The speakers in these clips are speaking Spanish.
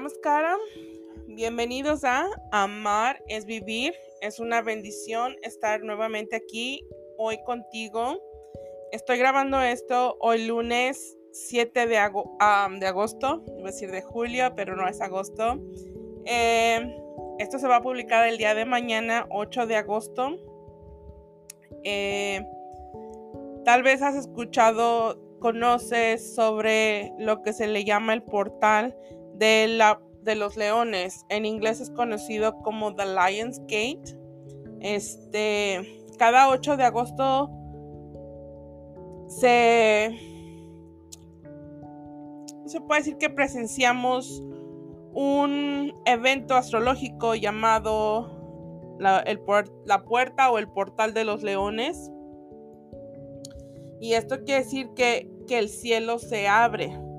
Namaskaram. Bienvenidos a Amar es Vivir. Es una bendición estar nuevamente aquí hoy contigo. Estoy grabando esto hoy lunes 7 de, de agosto, iba a decir de julio, pero no es agosto. Eh, esto se va a publicar el día de mañana, 8 de agosto. Eh, tal vez has escuchado, conoces sobre lo que se le llama el portal de, la, de los leones. En inglés es conocido como The Lion's Gate. Este, cada 8 de agosto se, se puede decir que presenciamos un evento astrológico llamado la, la puerta o el portal de los leones. Y esto quiere decir que, que el cielo se abre.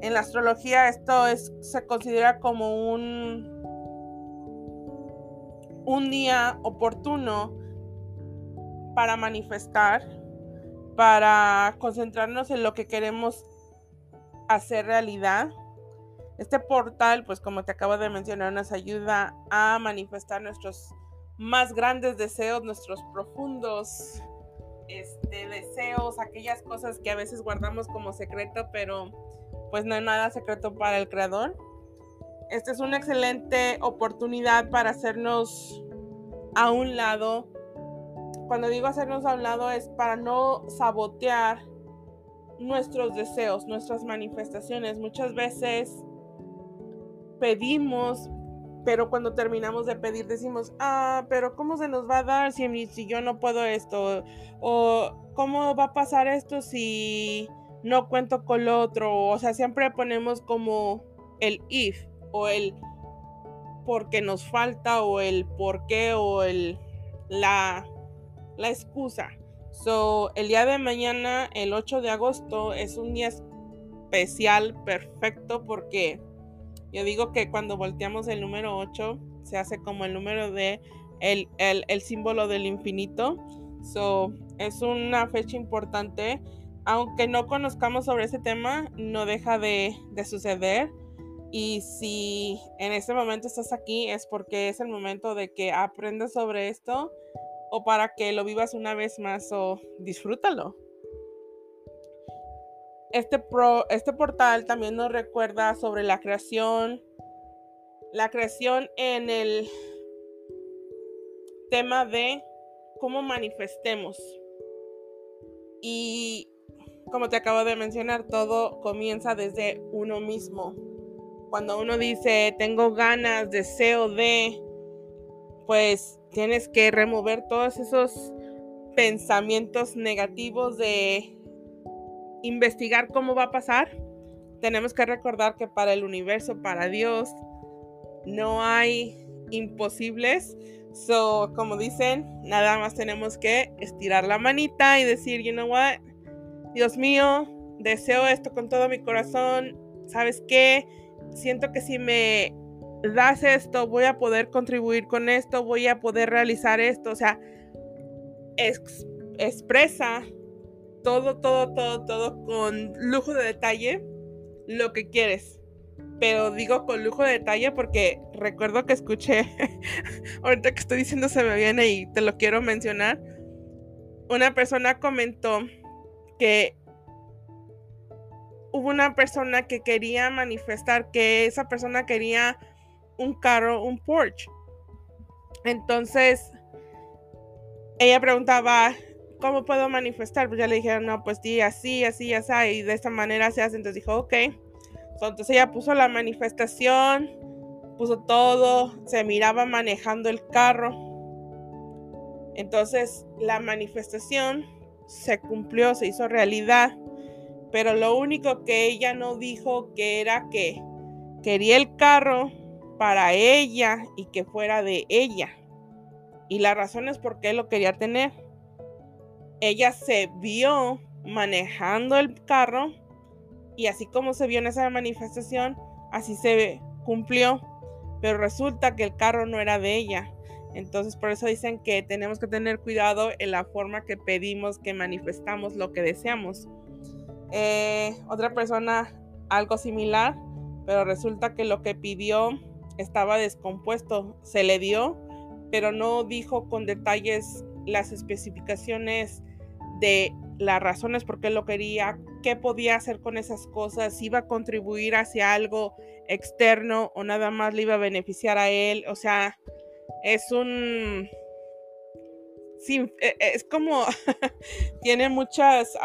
En la astrología esto es, se considera como un, un día oportuno para manifestar, para concentrarnos en lo que queremos hacer realidad. Este portal, pues como te acabo de mencionar, nos ayuda a manifestar nuestros más grandes deseos, nuestros profundos este, deseos, aquellas cosas que a veces guardamos como secreto, pero pues no hay nada secreto para el creador. Esta es una excelente oportunidad para hacernos a un lado. Cuando digo hacernos a un lado es para no sabotear nuestros deseos, nuestras manifestaciones. Muchas veces pedimos, pero cuando terminamos de pedir decimos, ah, pero ¿cómo se nos va a dar si, si yo no puedo esto? O ¿cómo va a pasar esto si no cuento con lo otro. O sea, siempre ponemos como el if o el porque nos falta o el por qué o el la, la excusa. So, el día de mañana, el 8 de agosto, es un día especial, perfecto, porque yo digo que cuando volteamos el número 8, se hace como el número de el, el, el símbolo del infinito. So, es una fecha importante aunque no conozcamos sobre ese tema, no deja de, suceder. Y si en este momento estás aquí es porque es el momento de que aprendas sobre esto o para que lo vivas una vez más o disfrútalo. Este, este portal también nos recuerda sobre la creación, la creación en el tema de cómo manifestemos. Y como te acabo de mencionar, todo comienza desde uno mismo. Cuando uno dice, tengo ganas, deseo de, pues tienes que remover todos esos pensamientos negativos de investigar cómo va a pasar. Tenemos que recordar que para el universo, para Dios, no hay imposibles. So, como dicen, nada más tenemos que estirar la manita y decir, you know what, Dios mío, deseo esto con todo mi corazón. ¿Sabes qué? Siento que si me das esto, voy a poder contribuir con esto, voy a poder realizar esto. O sea, expresa todo, todo, todo, todo con lujo de detalle lo que quieres. Pero digo con lujo de detalle porque recuerdo que escuché, ahorita que estoy diciendo se me viene y te lo quiero mencionar. Una persona comentó que hubo una persona que quería manifestar que esa persona quería un carro, un Porsche. Entonces, ella preguntaba, ¿cómo puedo manifestar? Pues ya le dijeron, no, pues sí, así, así, así, y de esta manera se hace. Entonces dijo, ok. Entonces ella puso la manifestación, puso todo, se miraba manejando el carro. Entonces la manifestación se cumplió, se hizo realidad. Pero lo único que ella no dijo que era que quería el carro para ella y que fuera de ella. Y la razón es porque lo quería tener. Ella se vio manejando el carro y así como se vio en esa manifestación, así se cumplió. Pero resulta que el carro no era de ella. Entonces por eso dicen que tenemos que tener cuidado en la forma que pedimos, que manifestamos lo que deseamos. Eh, otra persona, algo similar, pero resulta que lo que pidió estaba descompuesto, se le dio, pero no dijo con detalles las especificaciones de las razones por qué lo quería, qué podía hacer con esas cosas, si iba a contribuir hacia algo externo o nada más le iba a beneficiar a él. O sea, es un... E, e, es como... tiene muchas...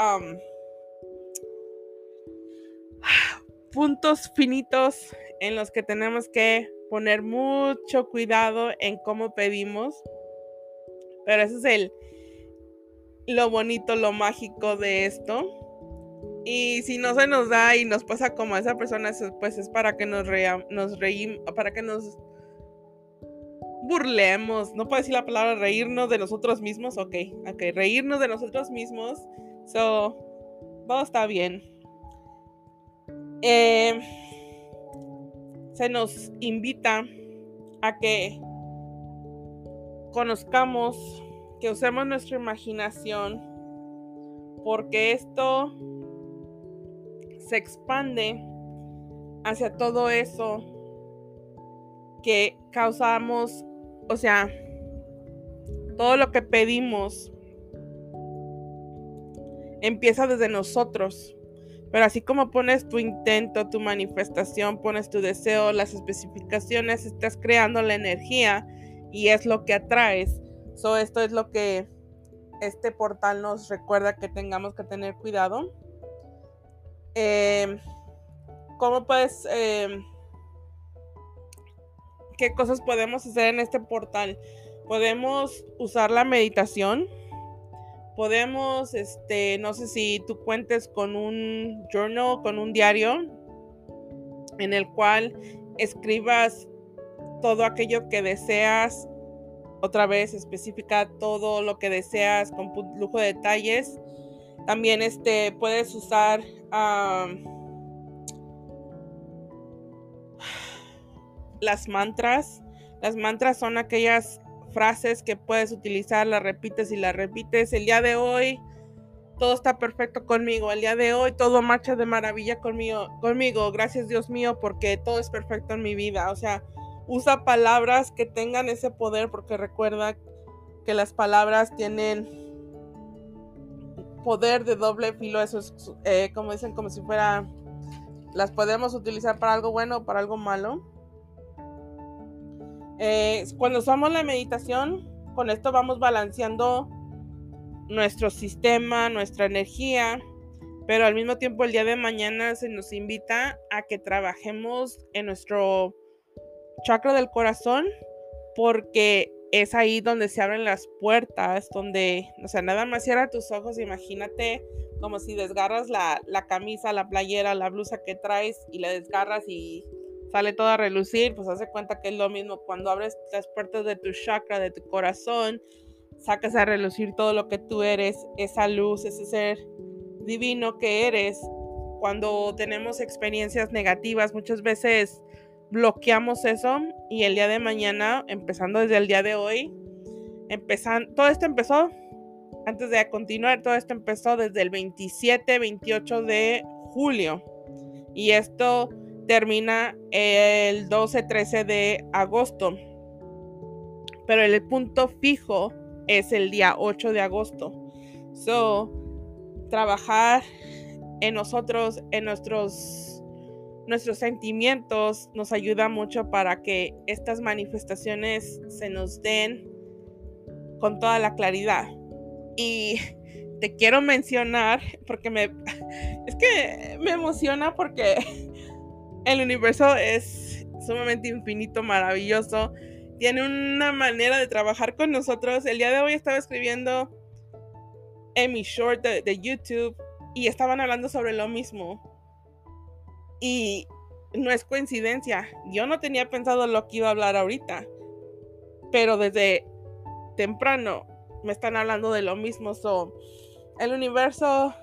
puntos finitos en los que tenemos que poner mucho cuidado en cómo pedimos. Pero eso es el lo bonito, lo mágico de esto. Y si no se nos da y nos pasa como a esa persona, pues es para que nos, nos reímos, para que nos burlemos. No puedo decir la palabra reírnos de nosotros mismos. Ok, ok, reírnos de nosotros mismos. So, todo está bien. Eh, se nos invita a que conozcamos que usemos nuestra imaginación porque esto se expande hacia todo eso que causamos, o sea, todo lo que pedimos empieza desde nosotros. Pero así como pones tu intento, tu manifestación, pones tu deseo, las especificaciones, estás creando la energía y es lo que atraes. So, esto es lo que este portal nos recuerda que tengamos que tener cuidado. Em, ¿Cómo puedes... Em, ¿Qué cosas podemos hacer en este portal? Podemos usar la meditación. Podemos, este, no sé si tú cuentes con un journal, con un diario, en el cual escribas todo aquello que deseas otra vez especifica todo lo que deseas con lujo de detalles. También este, puedes usar las mantras. Las mantras son aquellas frases que puedes utilizar, las repites y las repites. El día de hoy todo está perfecto conmigo. El día de hoy todo marcha de maravilla conmigo. conmigo. Gracias Dios mío porque todo es perfecto en mi vida. O sea, usa palabras que tengan ese poder porque recuerda que las palabras tienen poder de doble filo, eso es eh, como dicen, como si fuera, las podemos utilizar para algo bueno o para algo malo. Eh, cuando usamos la meditación, con esto vamos balanceando nuestro sistema, nuestra energía, pero al mismo tiempo el día de mañana se nos invita a que trabajemos en nuestro chakra del corazón porque es ahí donde se abren las puertas, donde, o sea, nada más cierra tus ojos, imagínate como si desgarras la, camisa, la playera, la blusa que traes y la desgarras y sale todo a relucir, pues hace cuenta que es lo mismo cuando abres las puertas de tu chakra, de tu corazón, sacas a relucir todo lo que tú eres, esa luz, ese ser divino que eres. Cuando tenemos experiencias negativas, muchas veces bloqueamos eso y el día de mañana, empezando desde el día de hoy, empezando, todo esto empezó, antes de continuar, todo esto empezó desde el 27, 28 de julio y esto termina el 12, 13 de agosto. Pero el punto fijo es el día 8 de agosto. So, trabajar en nosotros, en nuestros nuestros sentimientos nos ayuda mucho para que estas manifestaciones se nos den con toda la claridad. Y te quiero mencionar porque me es que me emociona porque el universo es sumamente infinito, maravilloso. Tiene una manera de trabajar con nosotros. El día de hoy estaba escribiendo en mi short de, YouTube y estaban hablando sobre lo mismo y no es coincidencia. Yo no tenía pensado lo que iba a hablar ahorita. Pero desde temprano me están hablando de lo mismo. So, el universo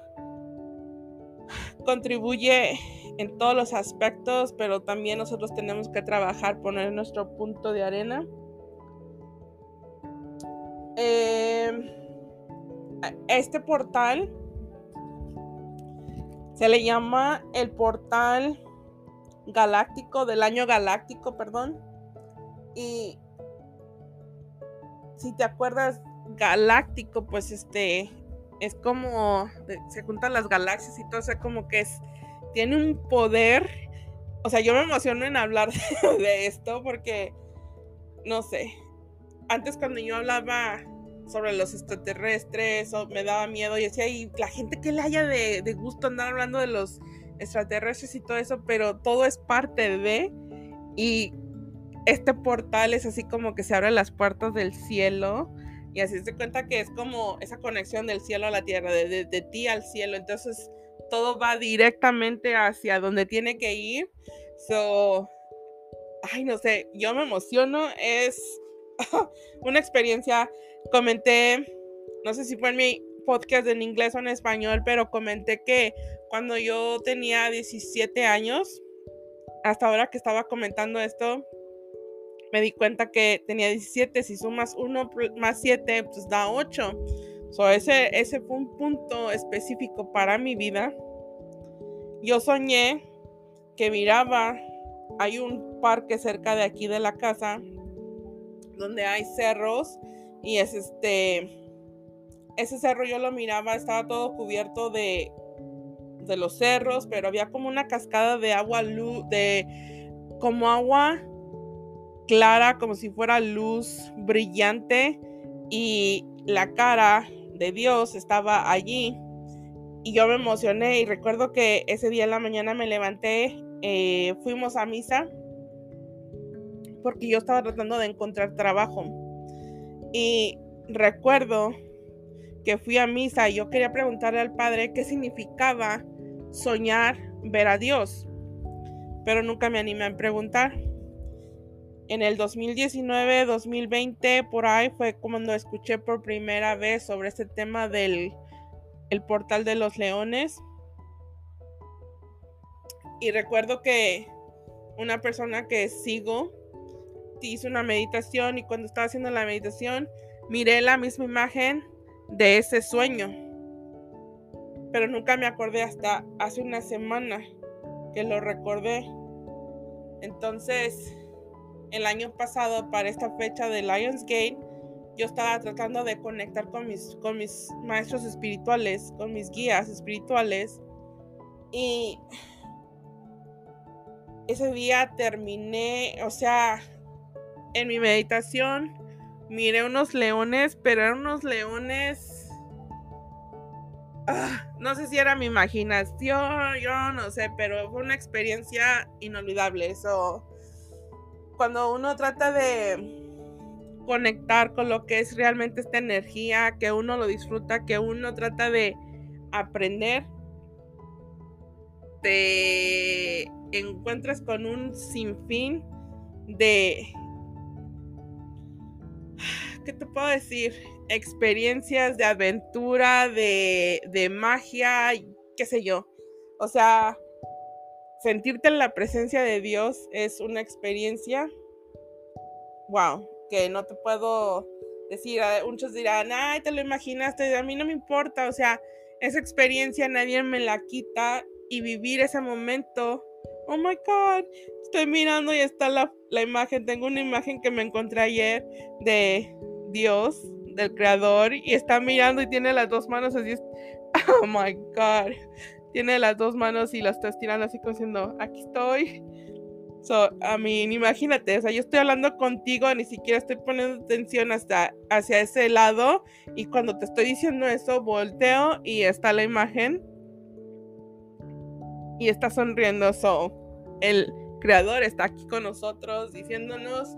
contribuye en todos los aspectos, pero también nosotros tenemos que trabajar, poner nuestro punto de arena. Em, este portal se le llama el portal galáctico, del año galáctico, perdón. Y si te acuerdas, galáctico, pues este es como se juntan las galaxias y todo, o sea, como que es tiene un poder. O sea, yo me emociono en hablar de esto porque no sé. Antes cuando yo hablaba sobre los extraterrestres o me daba miedo y decía, y la gente que le haya de, gusto andar hablando de los extraterrestres y todo eso, pero todo es parte de y este portal es así como que se abren las puertas del cielo y así se cuenta que es como esa conexión del cielo a la tierra, de, de, ti al cielo. Entonces todo va directamente hacia donde tiene que ir. So, ay, no sé, yo me emociono. Es una experiencia. Comenté, no sé si fue en mi podcast en inglés o en español, pero comenté que cuando yo tenía 17 años, hasta ahora que estaba comentando esto, me di cuenta que tenía 17, si sumas 1 más 7, pues da 8. So, ese, ese fue un punto específico para mi vida. Yo soñé que miraba, hay un parque cerca de aquí de la casa, donde hay cerros, y es este, ese cerro yo lo miraba, estaba todo cubierto de, de los cerros, pero había como una cascada de agua, luz, de como agua clara, como si fuera luz brillante y la cara de Dios estaba allí. Y yo me emocioné y recuerdo que ese día en la mañana me levanté, eh, fuimos a misa porque yo estaba tratando de encontrar trabajo. Y recuerdo que fui a misa y yo quería preguntarle al padre qué significaba soñar ver a Dios, pero nunca me animé a preguntar en el 2019, 2020, por ahí fue cuando escuché por primera vez sobre este tema del el portal de los leones. Y recuerdo que una persona que sigo hizo una meditación y cuando estaba haciendo la meditación miré la misma imagen de ese sueño. Pero nunca me acordé hasta hace una semana que lo recordé. Entonces, el año pasado para esta fecha de Lionsgate, yo estaba tratando de conectar con mis, con mis maestros espirituales, con mis guías espirituales. Y ese día terminé, o sea, en mi meditación miré unos leones, pero eran unos leones... Ah, no sé si era mi imaginación, yo no sé, pero fue una experiencia inolvidable. Eso cuando uno trata de conectar con lo que es realmente esta energía, que uno lo disfruta, que uno trata de aprender, te encuentras con un sinfín de, ¿qué te puedo decir? Experiencias de aventura, de, de magia, qué sé yo. O sea, sentirte en la presencia de Dios es una experiencia, wow, que no te puedo decir, muchos dirán, ay, te lo imaginaste, a mí no me importa, o sea, esa experiencia nadie me la quita y vivir ese momento, oh my God, estoy mirando y está la, la imagen, tengo una imagen que me encontré ayer de Dios, del Creador, y está mirando y tiene las dos manos así, oh my God, tiene las dos manos y las está estirando así como diciendo, aquí estoy. So, a mí, imagínate, o sea, yo estoy hablando contigo, ni siquiera estoy poniendo atención hasta hacia ese lado y cuando te estoy diciendo eso, volteo y está la imagen y está sonriendo. So, el creador está aquí con nosotros diciéndonos,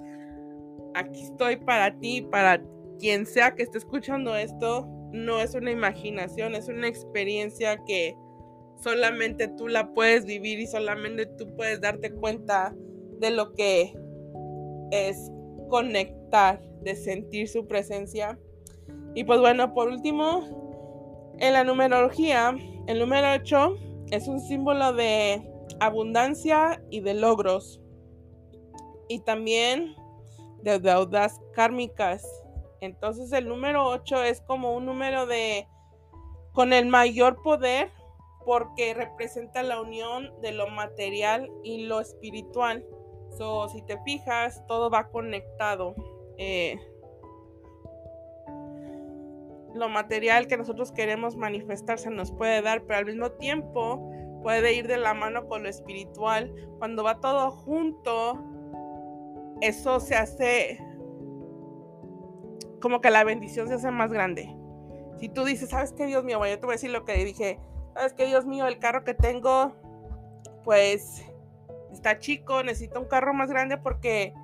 aquí estoy para ti, para quien sea que esté escuchando esto. No es una imaginación, es una experiencia que solamente tú la puedes vivir y solamente tú puedes darte cuenta de lo que es conectar, de sentir su presencia. Y pues bueno, por último, en la numerología, el número 8 es un símbolo de abundancia y de logros. Y también de deudas kármicas. Entonces el número 8 es como un número de con el mayor poder porque representa la unión de lo material y lo espiritual. So, si te fijas, todo va conectado. Eh, lo material que nosotros queremos manifestar se nos puede dar, pero al mismo tiempo puede ir de la mano con lo espiritual. Cuando va todo junto, eso se hace como que la bendición se hace más grande. Si tú dices, ¿sabes qué, Dios mío? Bueno, yo te voy a decir lo que dije. ¿Sabes qué, Dios mío? El carro que tengo, pues, está chico, necesito un carro más grande porque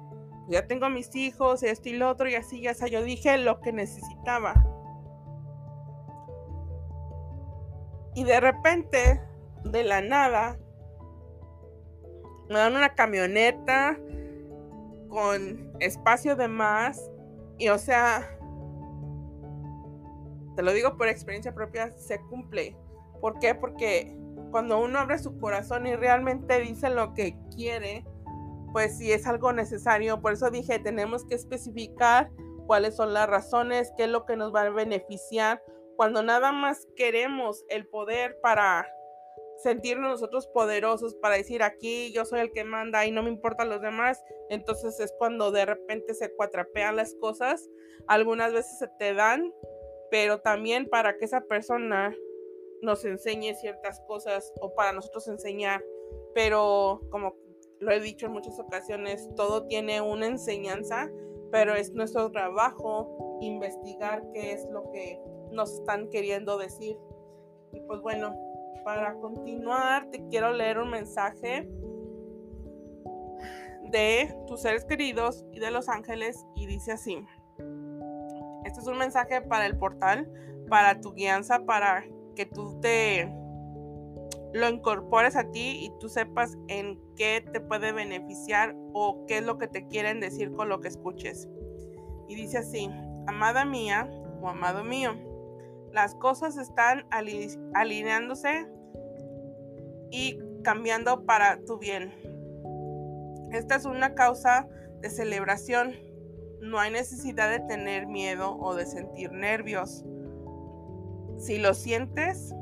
ya tengo mis hijos, esto y lo otro, y así, ya sea, yo dije lo que necesitaba. Y de repente, de la nada, me dan una camioneta con espacio de más. Y o sea, te lo digo por experiencia propia, se cumple. ¿Por qué? Porque cuando uno abre su corazón y realmente dice lo que quiere, pues si es algo necesario. Por eso dije, tenemos que especificar cuáles son las razones, qué es lo que nos va a beneficiar. Cuando nada más queremos el poder para sentirnos nosotros poderosos, para decir aquí yo soy el que manda y no me importan los demás, entonces es cuando de repente se cuatrapean las cosas. Algunas veces se te dan, pero también para que esa persona nos enseñe ciertas cosas o para nosotros enseñar. Pero como lo he dicho en muchas ocasiones, todo tiene una enseñanza, pero es nuestro trabajo investigar qué es lo que nos están queriendo decir. Y pues bueno, para continuar, te quiero leer un mensaje de tus seres queridos y de los ángeles y dice así. Este es un mensaje para el portal, para tu guianza, para que tú te lo incorpores a ti y tú sepas en qué te puede beneficiar o qué es lo que te quieren decir con lo que escuches. Y dice así, amada mía o amado mío, las cosas están alineándose y cambiando para tu bien. Esta es una causa de celebración. No hay necesidad de tener miedo o de sentir nervios. Si lo sientes,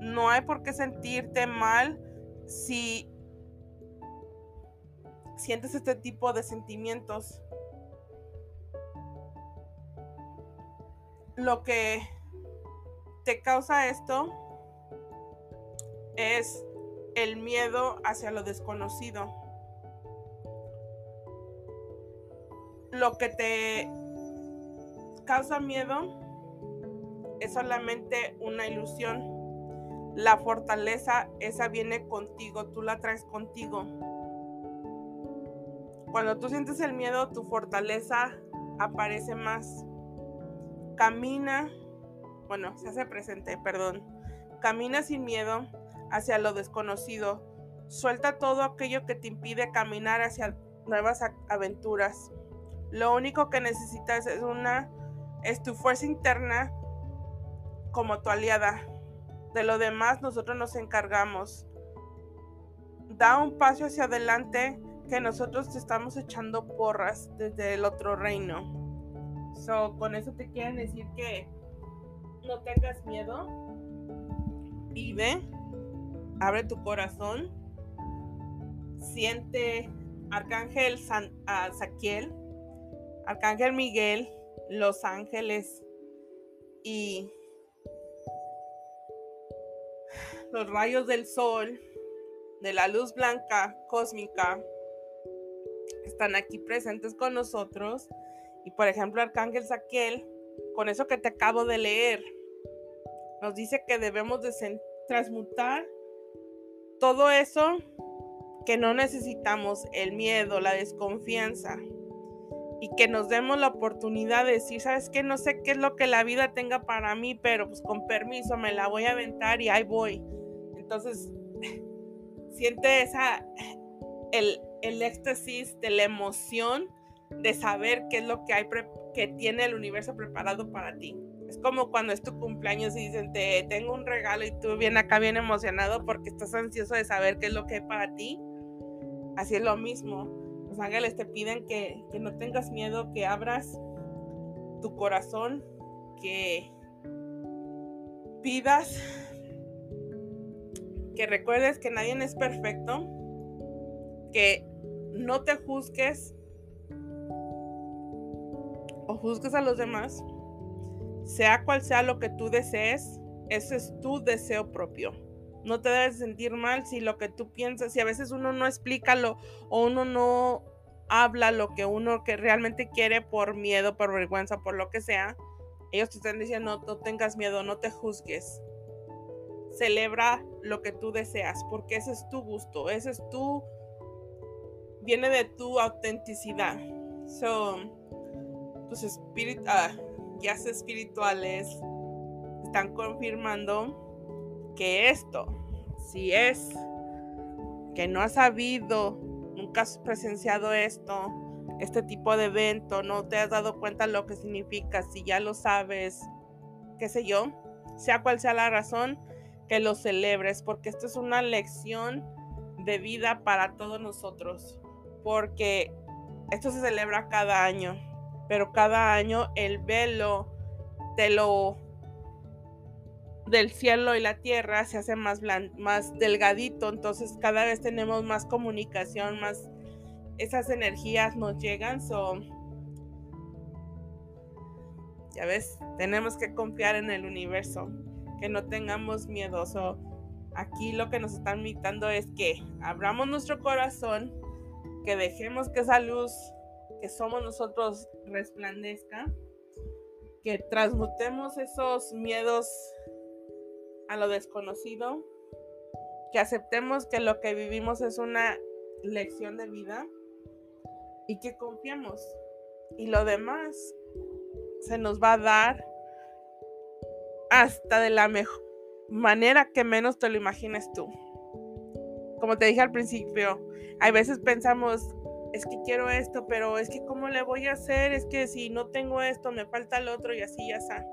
no hay por qué sentirte mal si sientes este tipo de sentimientos. Lo que te causa esto es el miedo hacia lo desconocido. Lo que te causa miedo es solamente una ilusión. La fortaleza, esa viene contigo, tú la traes contigo. Cuando tú sientes el miedo, tu fortaleza aparece más. Camina, bueno, se hace presente, perdón. Camina sin miedo hacia lo desconocido. Suelta todo aquello que te impide caminar hacia nuevas aventuras. Lo único que necesitas es una es tu fuerza interna como tu aliada. De lo demás nosotros nos encargamos. Da un paso hacia adelante que nosotros te estamos echando porras desde el otro reino. So, con eso te quieren decir que no tengas miedo. Vive abre tu corazón, siente Arcángel San, Saquiel, Arcángel Miguel, los ángeles y los rayos del sol, de la luz blanca cósmica, están aquí presentes con nosotros. Y por ejemplo, Arcángel Saquiel, con eso que te acabo de leer, nos dice que debemos de transmutar todo eso que no necesitamos, el miedo, la desconfianza, y que nos demos la oportunidad de decir, sabes que no sé qué es lo que la vida tenga para mí, pero pues con permiso me la voy a aventar y ahí voy. Entonces, siente esa, el, el éxtasis de la emoción de saber qué es lo que hay que tiene el universo preparado para ti. Es como cuando es tu cumpleaños y dicen, te tengo un regalo y tú vienes acá bien emocionado porque estás ansioso de saber qué es lo que hay para ti. Así es lo mismo. Los ángeles te piden que, que no tengas miedo, que abras tu corazón, que pidas que recuerdes que nadie es perfecto, que no te juzgues o juzgues a los demás, sea cual sea lo que tú desees, ese es tu deseo propio. No te debes sentir mal si lo que tú piensas, si a veces uno no explica lo o uno no habla lo que uno que realmente quiere por miedo, por vergüenza, por lo que sea, ellos te están diciendo no, no tengas miedo, no te juzgues. Celebra lo que tú deseas, porque ese es tu gusto, ese es tu viene de tu autenticidad. So, tus espíritus, ah, guías espirituales están confirmando que esto, si es que no has sabido, nunca has presenciado esto, este tipo de evento, no te has dado cuenta lo que significa, si ya lo sabes, qué sé yo, sea cual sea la razón, que lo celebres, porque esto es una lección de vida para todos nosotros, porque esto se celebra cada año, pero cada año el velo de lo del cielo y la tierra se hace más, más delgadito, entonces cada vez tenemos más comunicación, más esas energías nos llegan, so ya ves, tenemos que confiar en el universo, que no tengamos miedo. aquí lo que nos están invitando es que abramos nuestro corazón, que dejemos que esa luz que somos nosotros resplandezca, que transmutemos esos miedos a lo desconocido, que aceptemos que lo que vivimos es una lección de vida y que confiemos. Y lo demás se nos va a dar hasta de la mejor manera que menos te lo imagines tú. Como te dije al principio, hay veces pensamos, es que quiero esto, pero es que cómo le voy a hacer, es que si no tengo esto, me falta el otro y así ya está.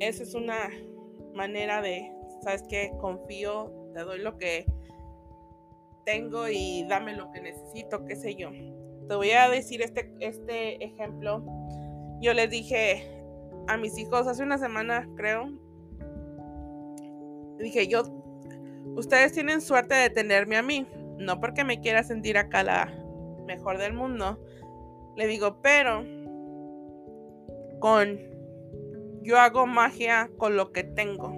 Esa es una manera de, ¿sabes qué? Confío, te doy lo que tengo y dame lo que necesito, qué sé yo. Te voy a decir este, este ejemplo. Yo les dije a mis hijos hace una semana, creo, dije, yo, ustedes tienen suerte de tenerme a mí, no porque me quiera sentir acá la mejor del mundo. Le digo, pero con yo hago magia con lo que tengo.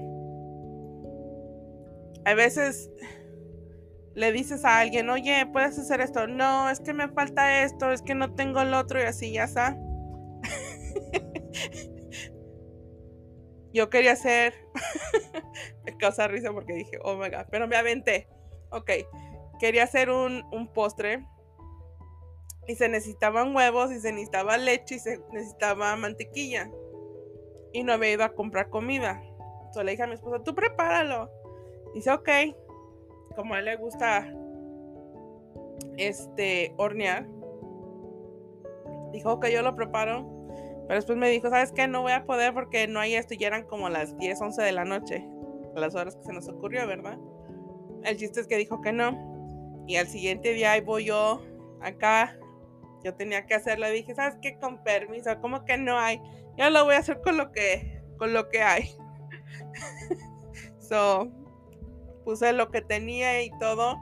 A veces le dices a alguien, oye, puedes hacer esto. No, es que me falta esto, es que no tengo el otro y así ya está. Yo quería hacer. me causa risa porque dije, oh my god, pero me aventé. Ok, quería hacer un, un postre. Y se necesitaban huevos, y se necesitaba leche, y se necesitaba mantequilla y no había ido a comprar comida. Entonces le dije a mi esposa, tú prepáralo. Dice, ok. Como a él le gusta este hornear, dijo, ok, yo lo preparo. Pero después me dijo, ¿sabes qué? No voy a poder porque no hay esto. Y eran como las 10, 11 de la noche. Las horas que se nos ocurrió, ¿verdad? El chiste es que dijo que no. Y al siguiente día ahí voy yo acá. Yo tenía que hacerlo. dije, ¿sabes qué? Con permiso. ¿Cómo que no hay? Ya lo voy a hacer con lo que, con lo que hay. so, puse lo que tenía y todo.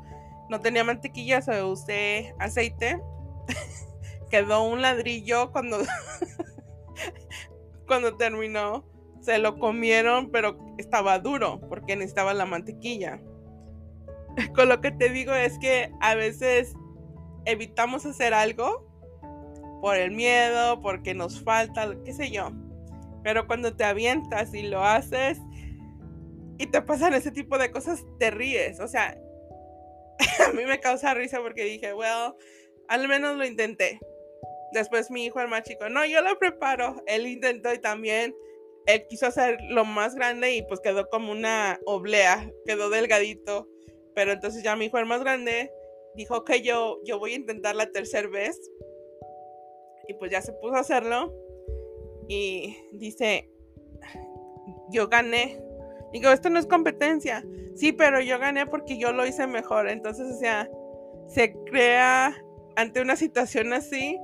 No tenía mantequilla, so usé aceite. Quedó un ladrillo cuando, cuando terminó. Se lo comieron, pero estaba duro porque necesitaba la mantequilla. Con lo que te digo es que a veces evitamos hacer algo por el miedo, porque nos falta, qué sé yo. Pero cuando te avientas y lo haces y te pasan ese tipo de cosas, te ríes. O sea, a mí me causa risa porque dije, well, al menos lo intenté. Después mi hijo, el más chico, no, yo lo preparo. Él intentó y también él quiso hacer lo más grande y pues quedó como una oblea, quedó delgadito. Pero entonces ya mi hijo, el más grande, dijo que yo, yo voy a intentar la tercera vez y pues ya se puso a hacerlo. Y dice, yo gané. Digo, esto no es competencia. Sí, pero yo gané porque yo lo hice mejor. Entonces, o sea, se crea ante una situación así,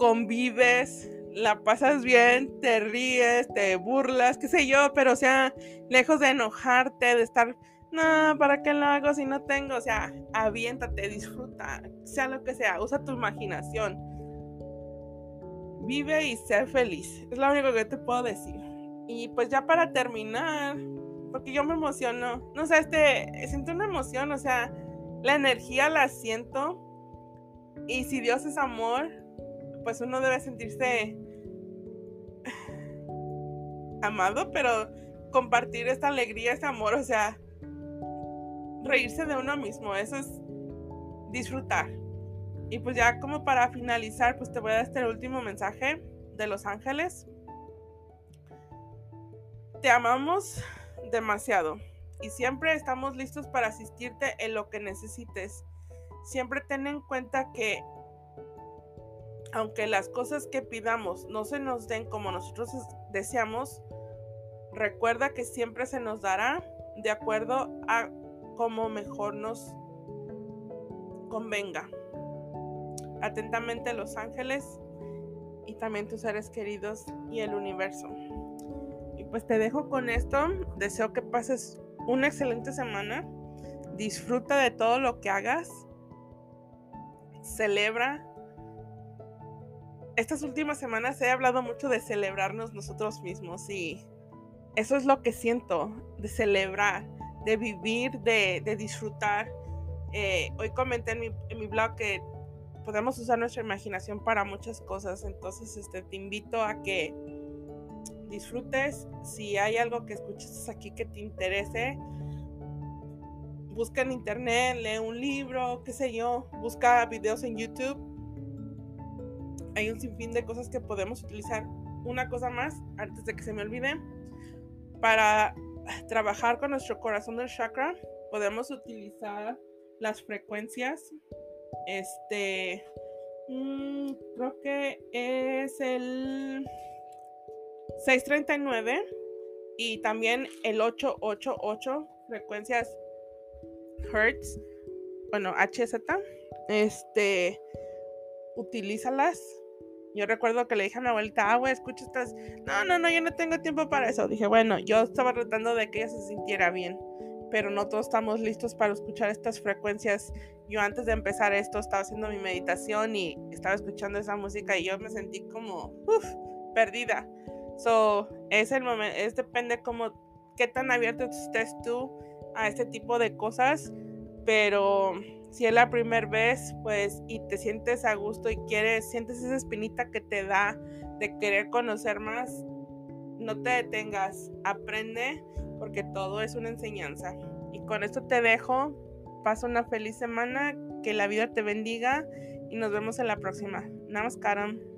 convives, la pasas bien, te ríes, te burlas, qué sé yo, pero o sea, lejos de enojarte, de estar, no, ¿para qué lo hago si no tengo? O sea, aviéntate, disfruta, sea lo que sea, usa tu imaginación. Vive y sé feliz, es lo único que te puedo decir. Y pues ya para terminar, porque yo me emociono, no sé, este, siento una emoción, o sea, la energía la siento. Y si Dios es amor, pues uno debe sentirse amado, pero compartir esta alegría, este amor, o sea, reírse de uno mismo, eso es disfrutar. Y pues ya como para finalizar, pues te voy a dar este último mensaje de los ángeles. Te amamos demasiado y siempre estamos listos para asistirte en lo que necesites. Siempre ten en cuenta que aunque las cosas que pidamos no se nos den como nosotros deseamos, recuerda que siempre se nos dará de acuerdo a como mejor nos convenga. Atentamente los ángeles y también tus seres queridos y el universo. Y pues te dejo con esto. Deseo que pases una excelente semana. Disfruta de todo lo que hagas. Celebra estas últimas semanas he hablado mucho de celebrarnos nosotros mismos y eso es lo que siento, de celebrar, de vivir, de, disfrutar. Eh, hoy comenté en mi, blog que podemos usar nuestra imaginación para muchas cosas, entonces este, te invito a que disfrutes. Si hay algo que escuches aquí que te interese, busca en internet, lee un libro, qué sé yo, busca videos en YouTube hay un sinfín de cosas que podemos utilizar. Una cosa más, antes de que se me olvide, para trabajar con nuestro corazón del chakra, podemos utilizar las frecuencias. Este, mm, creo que es el 639 y también el 888 frecuencias Hertz, bueno, HZ. Este, utilízalas yo recuerdo que le dije a mi abuelita, ah, güey, escucha estas. No, no, no, yo no tengo tiempo para eso. Dije, bueno, yo estaba tratando de que ella se sintiera bien, pero no todos estamos listos para escuchar estas frecuencias. Yo antes de empezar esto estaba haciendo mi meditación y estaba escuchando esa música y yo me sentí como, uff, perdida. So, es el momento, es depende como qué tan abierto estés tú a este tipo de cosas, pero si es la primera vez, pues, y te sientes a gusto y quieres, sientes esa espinita que te da de querer conocer más, no te detengas, aprende, porque todo es una enseñanza. Y con esto te dejo, pasa una feliz semana, que la vida te bendiga y nos vemos en la próxima. Namaskaram.